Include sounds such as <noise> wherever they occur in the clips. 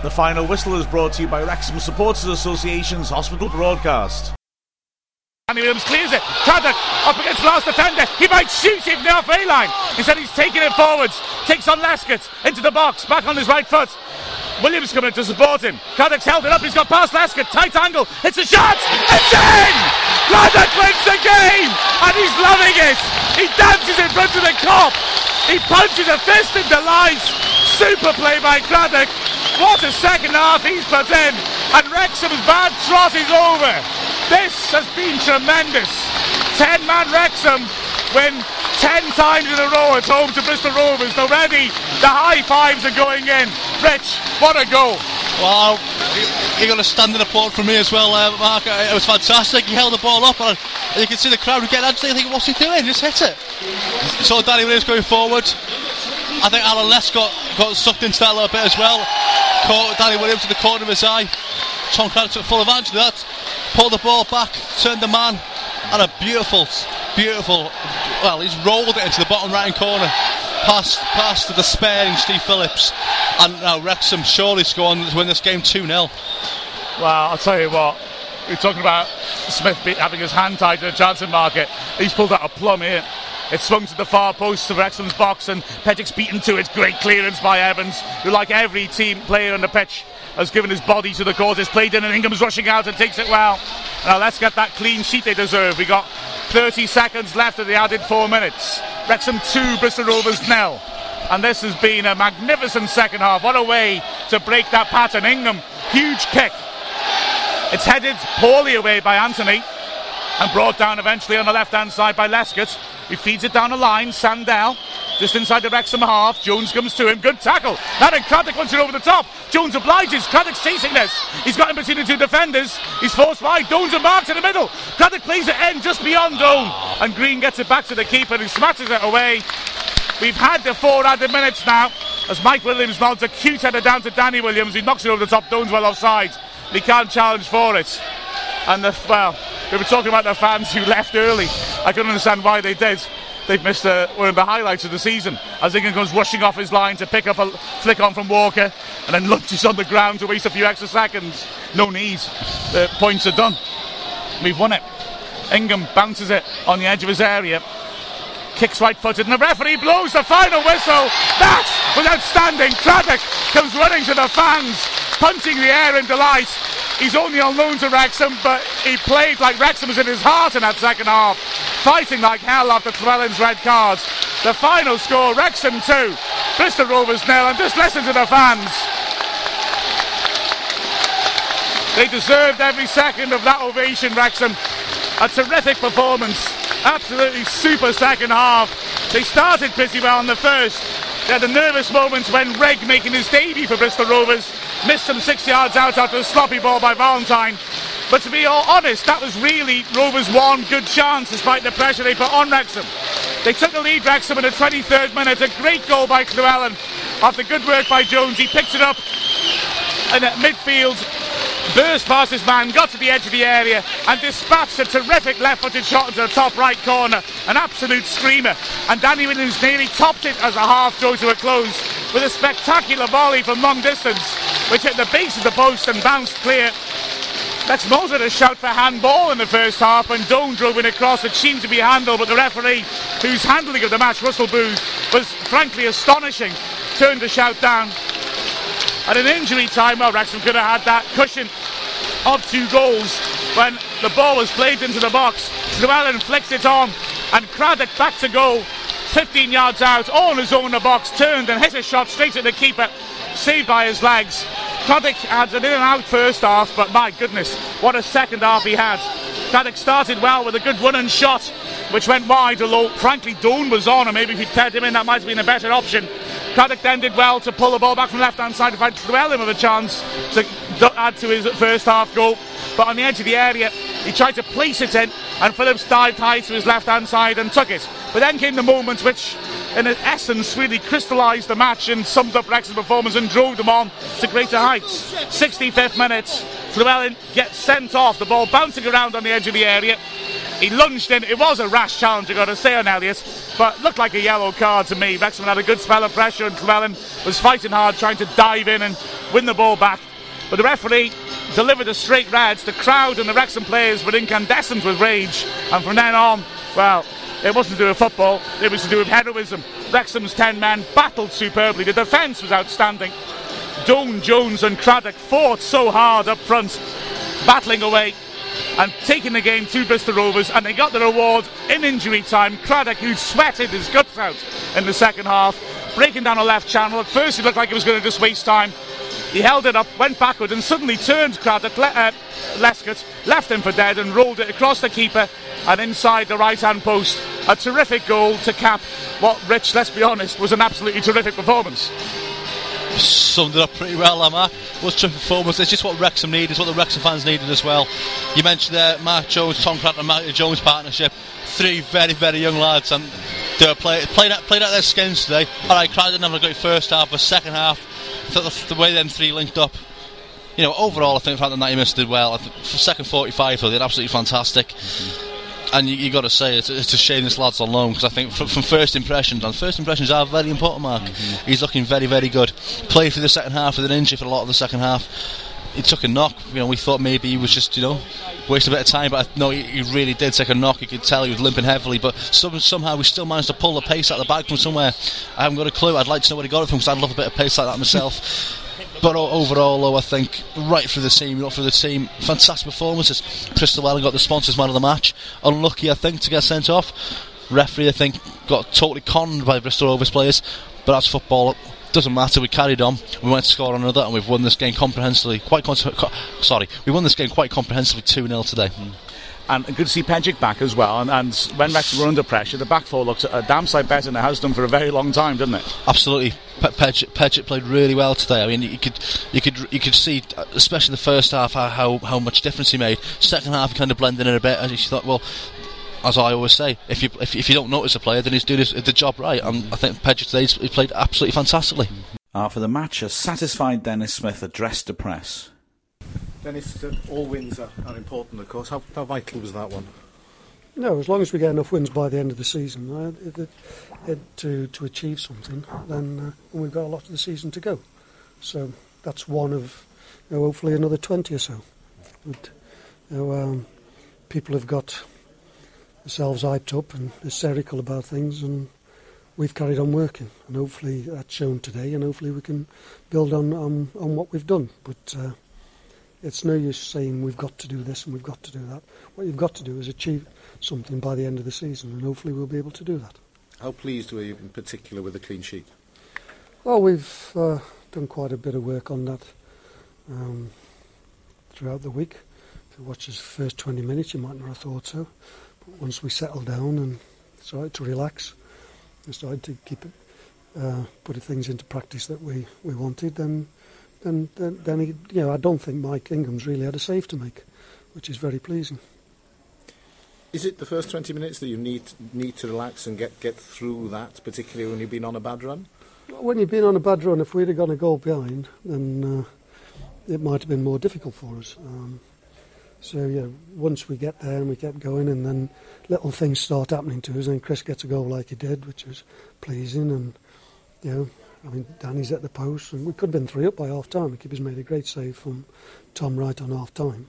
The final whistle is brought to you by Wrexham Supporters Association's hospital broadcast. Danny Williams clears it. Craddock up against last defender. He might shoot even the halfway line. Instead, he's taking it forwards. Takes on Lescott into the box. Back on his right foot. Williams coming to support him. Craddock's held it up. He's got past Lescott. Tight angle. It's a shot. It's in! Craddock wins the game! And he's loving it. He dances in front of the cop. He punches a fist in delight. Super play by Craddock. What a second half he's put in. And Wrexham's bad trot is over. This has been tremendous. 10 man Wrexham win 10 times in a row at home to Bristol Rovers. Already the high fives are going in. Rich, what a goal. Wow, he got a standing applaud from me as well, uh, Mark. It was fantastic. He held the ball up, and you can see the crowd getting antsy. Thinking, what's he doing? Just hit it. So Danny Williams going forward. I think Aaron Lescott, got sucked into that a little bit as well. Caught Danny Williams to the corner of his eye. Tom Craddock took full advantage of that. Pulled the ball back, turned the man, and a beautiful, beautiful. Well, he's rolled it into the bottom right hand corner, past past the despairing Steve Phillips, and now Wrexham surely score to win this game two 0 Well, I'll tell you what. We're talking about Smith having his hand tied to the Johnson market. He's pulled out a plum here. It swung to the far post of Wrexham's box, and Pejic's beaten to it. Great clearance by Evans, who, like every team player on the pitch, has given his body to the cause. It's played in, and Ingham's rushing out and takes it well. Now let's get that clean sheet they deserve. We got 30 seconds left of the added four minutes. Wrexham 2, Bristol Rovers nil. And this has been a magnificent second half. What a way to break that pattern. Ingham, huge kick. It's headed poorly away by Anthony and brought down eventually on the left hand side by Lescott. He feeds it down the line. Sandell, just inside the Wrexham half. Jones comes to him. Good tackle. Now then, Craddock wants it over the top. Jones obliges. Craddock's chasing this. He's got in between the two defenders. He's forced wide. Doan's and marked in the middle. Craddock plays it in just beyond Doan. And Green gets it back to the keeper and he smashes it away. We've had the four added minutes now. As Mike Williams nods a cute header down to Danny Williams. He knocks it over the top. Doan's well offside. He can't challenge for it. And the, well, we were talking about the fans who left early. I couldn't understand why they did they've missed uh, one of the highlights of the season. As Ingham comes rushing off his line to pick up a flick on from Walker and then lunges on the ground to waste a few extra seconds. No knees. The points are done. We've won it. Ingham bounces it on the edge of his area. Kicks right footed, and the referee blows the final whistle. That was outstanding. Craddock comes running to the fans, punching the air in delight. He's only on loan to Wrexham, but he played like Wrexham was in his heart in that second half, fighting like hell after Llewellyn's red cards. The final score Wrexham 2, Bristol Rovers nil, and just listen to the fans. They deserved every second of that ovation, Wrexham. A terrific performance. Absolutely super second half. They started pretty well in the first. They had the nervous moments when Reg, making his debut for Bristol Rovers, missed some six yards out after a sloppy ball by Valentine. But to be all honest, that was really Rovers' one good chance despite the pressure they put on Wrexham. They took the lead Wrexham in the 23rd minute. A great goal by Llewellyn. After good work by Jones, he picked it up and at midfield burst past his man, got to the edge of the area, and dispatched a terrific left footed shot into the top right corner. An absolute screamer. And Danny Williams nearly topped it as a half drew to a close with a spectacular volley from long distance, which hit the base of the post and bounced clear. Lex Moser had a shout for handball in the first half when Doan drove in across it seemed to be handled, but the referee, whose handling of the match, Russell Booth, was frankly astonishing, turned the shout down. At an injury time, well, Wrexham could have had that cushion of two goals when the ball was played into the box. Llewellyn flicks it on, and Craddock back to goal, 15 yards out, all on his own in the box, turned and hit a shot straight at the keeper, saved by his legs. Craddock had an in and out first half, but my goodness, what a second half he had. Craddock started well with a good run and shot, which went wide, although frankly Doan was on, and maybe if he'd fed him in, that might have been a better option. Craddock then did well to pull the ball back from the left hand side to find Llewellyn with a chance to add to his first half goal. But on the edge of the area, he tried to place it in, and Phillips dived high to his left hand side and took it. But then came the moment which, in essence, really crystallised the match and summed up Wrexham's performance and drove them on to greater heights. 65th minute, Llewellyn gets sent off, the ball bouncing around on the edge of the area. He lunged in. It was a rash challenge, I got to say on Elliott, but looked like a yellow card to me. Wrexham had a good spell of pressure, and Llewellyn was fighting hard, trying to dive in and win the ball back. But the referee delivered a straight red. The crowd and the Wrexham players were incandescent with rage. And from then on, well, it wasn't to do with football, it was to do with heroism. Wrexham's 10 men battled superbly. The defence was outstanding. Doan, Jones, and Craddock fought so hard up front, battling away and taking the game to Bristol Rovers, and they got the reward in injury time. Craddock, who sweated his guts out in the second half, breaking down a left channel. At first, it looked like he was going to just waste time. He held it up, went backward, and suddenly turned Craddock, le- uh, Lescott, left him for dead, and rolled it across the keeper and inside the right hand post. A terrific goal to cap what, Rich, let's be honest, was an absolutely terrific performance summed it up pretty well, that Mark. Was terrific performance. It's just what Wrexham needed, it's what the Wrexham fans needed as well. You mentioned there Mark Jones, Tom Cranton, and Matthew Jones partnership. Three very, very young lads, and they play, played, out, out their skins today. Alright, Cranton didn't have a great first half, but second half, the, the way them three linked up you know, overall, I think Phantom 90 Minutes did well. I think for second 45, though, they did absolutely fantastic. Mm-hmm and you, you got to say it's, it's a shame this lad's on loan because I think from, from, first impressions, and first impressions are very important. Mark, mm-hmm. he's looking very very good. Played for the second half with an injury for a lot of the second half. He took a knock. You know, we thought maybe he was just you know waste a bit of time, but no, he, he, really did take a knock. You could tell he was limping heavily, but some, somehow we still managed to pull the pace out of the bag from somewhere. I haven't got a clue. I'd like to know where he got it from because I'd love a bit of pace like that myself. <laughs> But overall, though, I think right for the team, not for the team, fantastic performances. Chris Llewellyn got the sponsors man of the match. Unlucky, I think, to get sent off. Referee, I think, got totally conned by Bristol Rovers players. But that's football. Doesn't matter. We carried on. We went to score another, and we've won this game comprehensively. Quite con- sorry, we won this game quite comprehensively, two 0 today. Mm and good to see Pejic back as well. And, and when Wrexham were under pressure, the back four looked a damn sight better than it has done for a very long time, didn't it? Absolutely. Pe- Pejic played really well today. I mean, you could you could you could see, especially the first half, how how, how much difference he made. Second half, kind of blended in a bit. And you thought, well, as I always say, if you if, if you don't notice a player, then he's doing his, the job right. And I think Pedro today he played absolutely fantastically. After the match, a satisfied Dennis Smith addressed the press. Dennis, uh, all wins are, are, important, of course. How, how, vital was that one? No, as long as we get enough wins by the end of the season uh, it, it, it, to to achieve something, then uh, we've got a lot of the season to go. So that's one of, you know, hopefully another twenty or so. But, you know, um, people have got themselves hyped up and hysterical about things, and we've carried on working, and hopefully that's shown today, and hopefully we can build on on, on what we've done. But uh, it's no use saying we've got to do this and we've got to do that. What you've got to do is achieve something by the end of the season, and hopefully we'll be able to do that. How pleased were you in particular with the clean sheet? Well, we've uh, done quite a bit of work on that um, throughout the week. If you watch the first 20 minutes, you might not have thought so. Once we settled down and started to relax and started to keep it, uh, putting things into practice that we, we wanted, then then, then, then he, you know, I don't think Mike Ingham's really had a save to make, which is very pleasing. Is it the first 20 minutes that you need need to relax and get, get through that, particularly when you've been on a bad run? When you've been on a bad run, if we'd have gone a goal behind, then uh, it might have been more difficult for us. Um, so yeah, once we get there and we get going, and then little things start happening to us, and Chris gets a goal like he did, which was pleasing, and you know I mean, Danny's at the post, and we could have been three up by half time. The keeper's made a great save from Tom Wright on half time.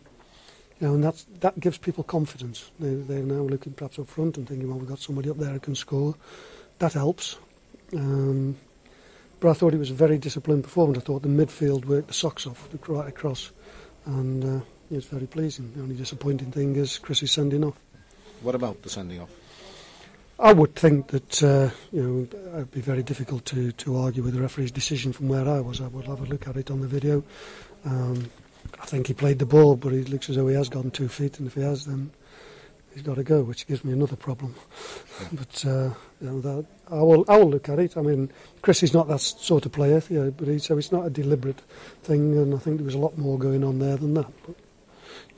You know, and that's, that gives people confidence. They, they're now looking perhaps up front and thinking, well, we've got somebody up there who can score. That helps. Um, but I thought it was a very disciplined performance. I thought the midfield worked the socks off right across, and uh, it was very pleasing. The only disappointing thing is Chris's sending off. What about the sending off? I would think that uh, you know it'd be very difficult to, to argue with the referee's decision from where I was. I would have a look at it on the video. Um, I think he played the ball, but it looks as though he has gone two feet, and if he has, then he's got to go, which gives me another problem. but uh, you know, that, I will I will look at it. I mean, Chris is not that sort of player, you know, but he, so it's not a deliberate thing, and I think there was a lot more going on there than that. But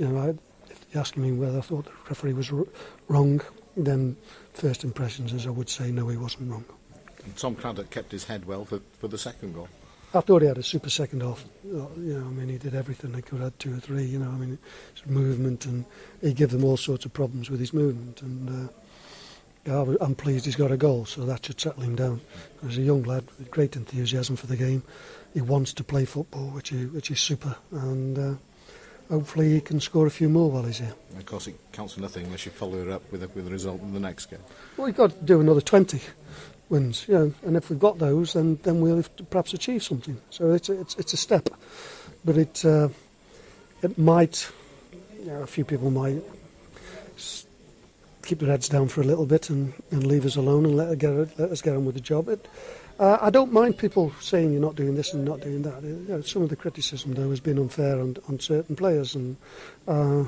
you know, I, if you're asking me whether I thought the referee was r- wrong, then first impressions is I would say no, he wasn't wrong. And Tom Craddock kept his head well for, for the second goal. I thought he had a super second half. Uh, you know, I mean, he did everything. He could had two or three. You know, I mean, his movement and he gave them all sorts of problems with his movement. And uh, I'm pleased he's got a goal, so that should settle him down. He's a young lad with great enthusiasm for the game, he wants to play football, which is which is super, and uh, hopefully he can score a few more while he's here. And of course, it counts for nothing unless you follow it up with a, with a result in the next game. Well, we've got to do another 20 wins, you know, and if we've got those, then, then we'll perhaps achieve something. So it's a, it's, it's a step, but it uh, it might, you know, a few people might keep their heads down for a little bit and, and leave us alone and let us get let us get on with the job. It, uh, I don't mind people saying you're not doing this and not doing that. Uh, You know, some of the criticism though has been unfair on, on certain players, and uh,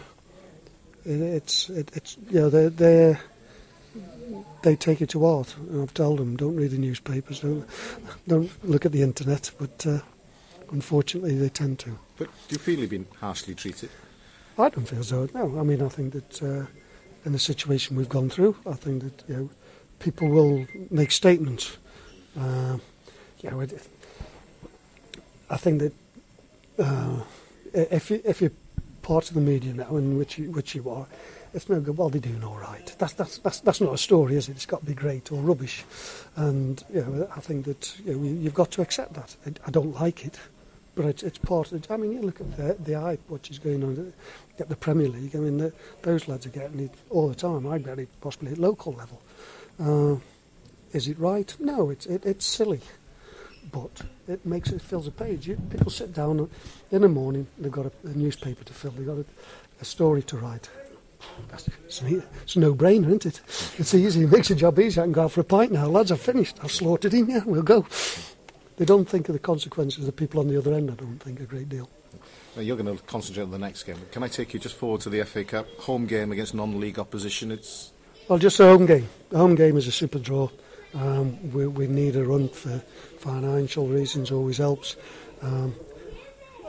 it, it's it, it's you know they they they take it to heart. And I've told them don't read the newspapers, don't don't look at the internet, but uh, unfortunately they tend to. But do you feel you've been harshly treated? I don't feel so. No, I mean I think that uh, in the situation we've gone through, I think that you know people will make statements. Uh, you know, it, I think that uh, if you, if you're part of the media now, in which you, which you are, it's no good. Well, they're doing all right. That's that's that's that's not a story, is it? It's got to be great or rubbish. And you know, I think that you know, you've got to accept that. I, I don't like it, but it's, it's part of. The, I mean, you look at the the hype, what is going on at the Premier League. I mean, the, those lads are getting it all the time. I'd get it possibly at local level. Uh, is it right? No, it's it, it's silly, but it makes it fills a page. You, people sit down in the morning. They've got a, a newspaper to fill. They've got a, a story to write. It's, it's a no-brainer, isn't it? It's easy. It makes the job easy. I can go out for a pint now. Lads, I've finished. I've slaughtered him. Yeah, we'll go. They don't think of the consequences of the people on the other end. I don't think a great deal. Now, you're going to concentrate on the next game. Can I take you just forward to the FA Cup home game against non-league opposition? It's Well, just a home game. The home game is a super draw. Um, we, we need a run for financial reasons, always helps. Um,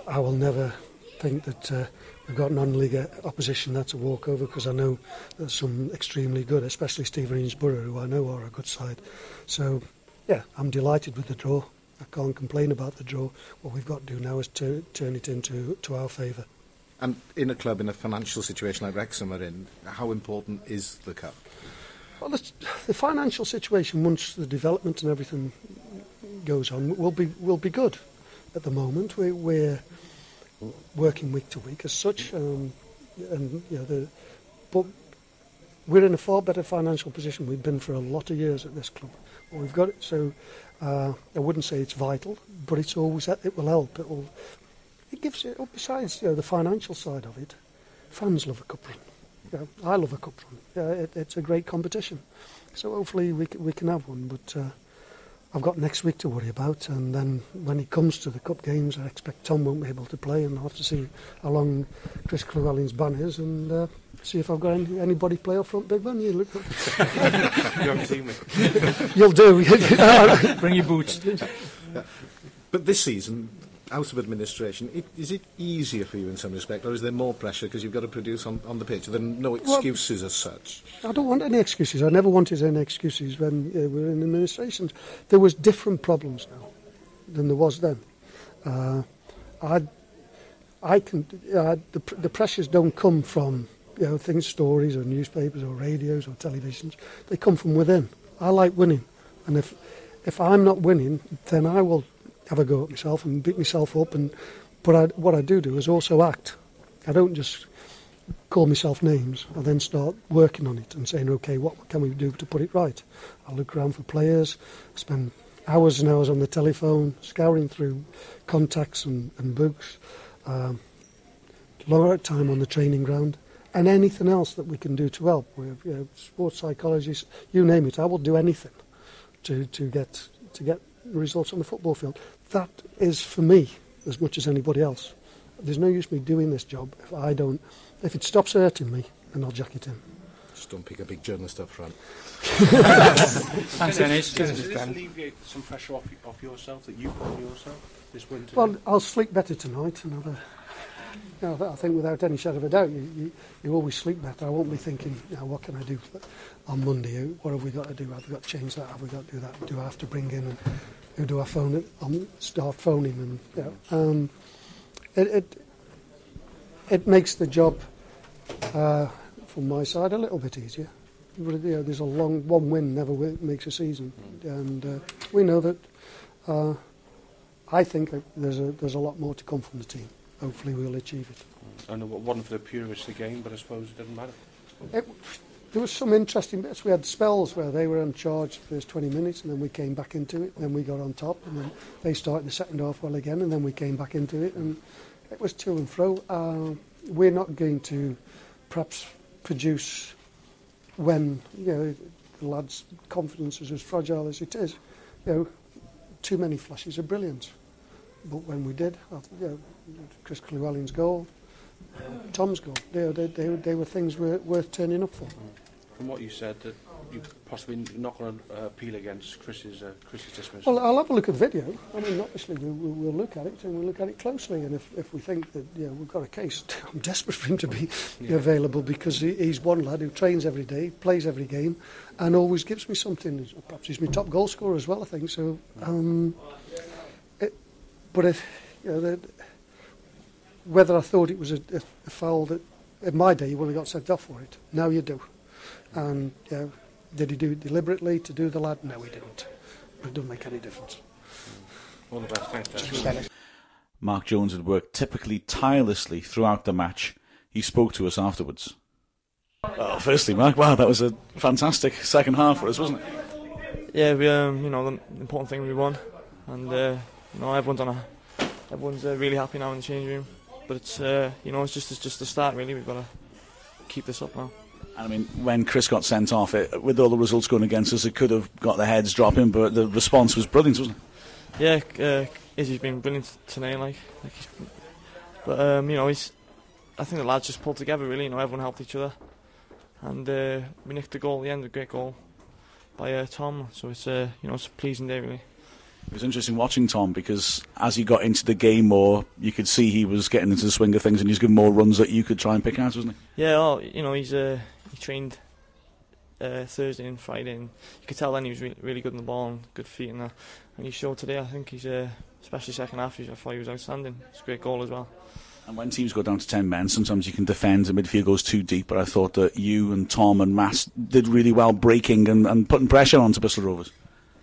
I will never think that uh, we've got non-league opposition that's a walkover because I know there's some extremely good, especially Stevenage Borough, who I know are a good side. So, yeah, I'm delighted with the draw. I can't complain about the draw. What we've got to do now is to turn it into to our favour. and in a club in a financial situation like Wrexham are in. How important is the cup? Well, the, the financial situation, once the development and everything goes on, will be will be good. At the moment, we, we're working week to week as such, um, and you know, the, but we're in a far better financial position. We've been for a lot of years at this club. Well, we've got it, so uh, I wouldn't say it's vital, but it's always it will help. It will. It gives it. Besides, you know, the financial side of it, fans love a cup run. You know, I love a cup run. Yeah, it, it's a great competition. So hopefully we can, we can have one. But uh, I've got next week to worry about, and then when it comes to the cup games, I expect Tom won't be able to play, and I'll have to see how long Chris Llewellyn's ban is, and uh, see if I've got any, anybody play up front. Big man, you look. <laughs> you haven't seen me. You'll do. <laughs> Bring your boots. But this season, out of administration, it, is it easier for you in some respect, or is there more pressure because you've got to produce on, on the pitch? There are no excuses as such. I don't want any excuses. I never wanted any excuses when uh, we were in administration. There was different problems now than there was then. Uh, I, I can. Uh, the, the pressures don't come from you know things, stories, or newspapers, or radios, or televisions. They come from within. I like winning, and if if I'm not winning, then I will have a go at myself and beat myself up. And but I, what I do do is also act. I don't just call myself names. I then start working on it and saying, okay, what can we do to put it right? I look around for players, I spend hours and hours on the telephone, scouring through contacts and, and books, um, long time on the training ground, and anything else that we can do to help. We have you know, sports psychologists, you name it. I will do anything to, to get to get results on the football field. That is for me as much as anybody else. There's no use me doing this job if I don't. If it stops hurting me, then I'll jack it in. Just don't pick a big journalist up front. <laughs> Thanks, Dennis. Does this alleviate some pressure off, off yourself that you put on yourself this winter? Well, I'll sleep better tonight. And have a, you know, I think without any shadow of a doubt, you, you, you always sleep better. I won't be thinking, you know, what can I do on Monday? What have we got to do? Have we got to change that? Have we got to do that? Do I have to bring in and who do I phone it? I'll start phoning and you know, um, it, it it makes the job uh, from my side a little bit easier. You know, there's a long one win never makes a season, and uh, we know that uh, I think there's a there's a lot more to come from the team. Hopefully, we'll achieve it. And it wasn't for the purists game, but I suppose it didn't matter. It, there was some interesting bits. We had spells where they were in charge the first 20 minutes, and then we came back into it. And then we got on top, and then they started the second half well again, and then we came back into it, and it was to and fro. Uh, we're not going to perhaps produce when you know the lads' confidence is as fragile as it is. You know, too many flashes of brilliance. But when we did, uh, you know, Chris Llewellyn's goal, Tom's goal, they, they, they, they were things wor- worth turning up for. From what you said, that you possibly not going to uh, appeal against Chris's uh, Chris's dismissal. Well, I'll have a look at the video. I mean, obviously, we, we, we'll look at it and we'll look at it closely. And if, if we think that you know, we've got a case, <laughs> I'm desperate for him to be Yeah. available because he, he's one lad who trains every day, plays every game, and always gives me something. Perhaps he's my top goal scorer as well, I think. So, um, but if, you know, the, whether I thought it was a, a, a foul that in my day you would have got sent off for it. Now you do. And you know, did he do it deliberately to do the lad? No, he didn't. But it doesn't make any difference. All the best. Thanks, Dennis. Mark Jones had worked typically tirelessly throughout the match. He spoke to us afterwards. Well, firstly, Mark, wow, that was a fantastic second half for us, wasn't it? Yeah, we, um, you know, the important thing we won, and uh, you know everyone's on a, everyone's uh, really happy now in the change room. But it's, uh, you know, it's just it's just the start really. We've got to keep this up now. I mean, when Chris got sent off, it, with all the results going against us, it could have got the heads dropping, but the response was brilliant, wasn't it? Yeah, uh, Izzy's been brilliant today, like, like he's, but um, you know, he's, I think the lads just pulled together really. You know, everyone helped each other, and uh, we nicked the goal at the end, a great goal by uh, Tom. So it's, uh, you know, it's a pleasing day really. It was interesting watching Tom because as he got into the game more, you could see he was getting into the swing of things and he was giving more runs that you could try and pick out, wasn't he? Yeah, oh, you know, he's uh, he trained uh, Thursday and Friday, and you could tell then he was re- really good in the ball and good feet and that. And he showed today. I think he's, uh, especially second half, I thought he was outstanding. It's a great goal as well. And when teams go down to 10 men, sometimes you can defend, the midfield goes too deep, but I thought that you and Tom and Mass did really well breaking and, and putting pressure onto Bristol Rovers.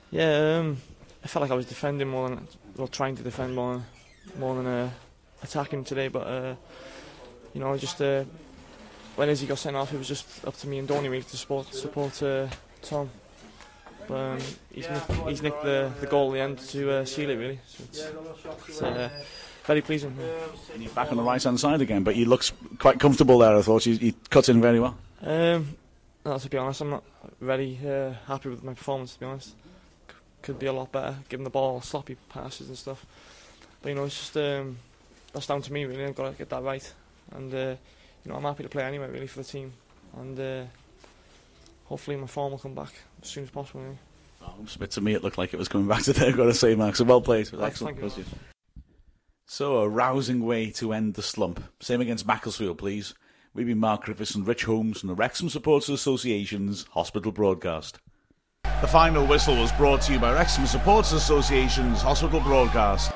Yeah, um, I felt like I was defending more than, well, trying to defend more, than- more than uh, attacking today. But uh, you know, just uh, when Izzy got sent off, it was just up to me and Donny really to support support uh, Tom. But um, he's nicked, he's nicked the, the goal at the end to uh, seal it really. So it's, it's uh, very pleasing. And you're back on the right hand side again, but he looks quite comfortable there, I thought. He, he cut in very well. Um, no, to be honest, I'm not very uh, happy with my performance. To be honest, could be a lot better, giving the ball sloppy passes and stuff. But you know, it's just um, that's down to me really. I've got to get that right, and uh, you know, I'm happy to play anyway, really, for the team, and uh, hopefully my form will come back as soon as possible. Really. But to me, it looked like it was coming back <laughs> today, I've got to say, Mark. So well played. It was Thanks, excellent. thank you. So, a rousing way to end the slump. Same against Macclesfield, please. We've been Mark Griffiths and Rich Holmes from the Wrexham Supporters Association's Hospital Broadcast. The final whistle was brought to you by Wrexham Supporters Association's Hospital Broadcast.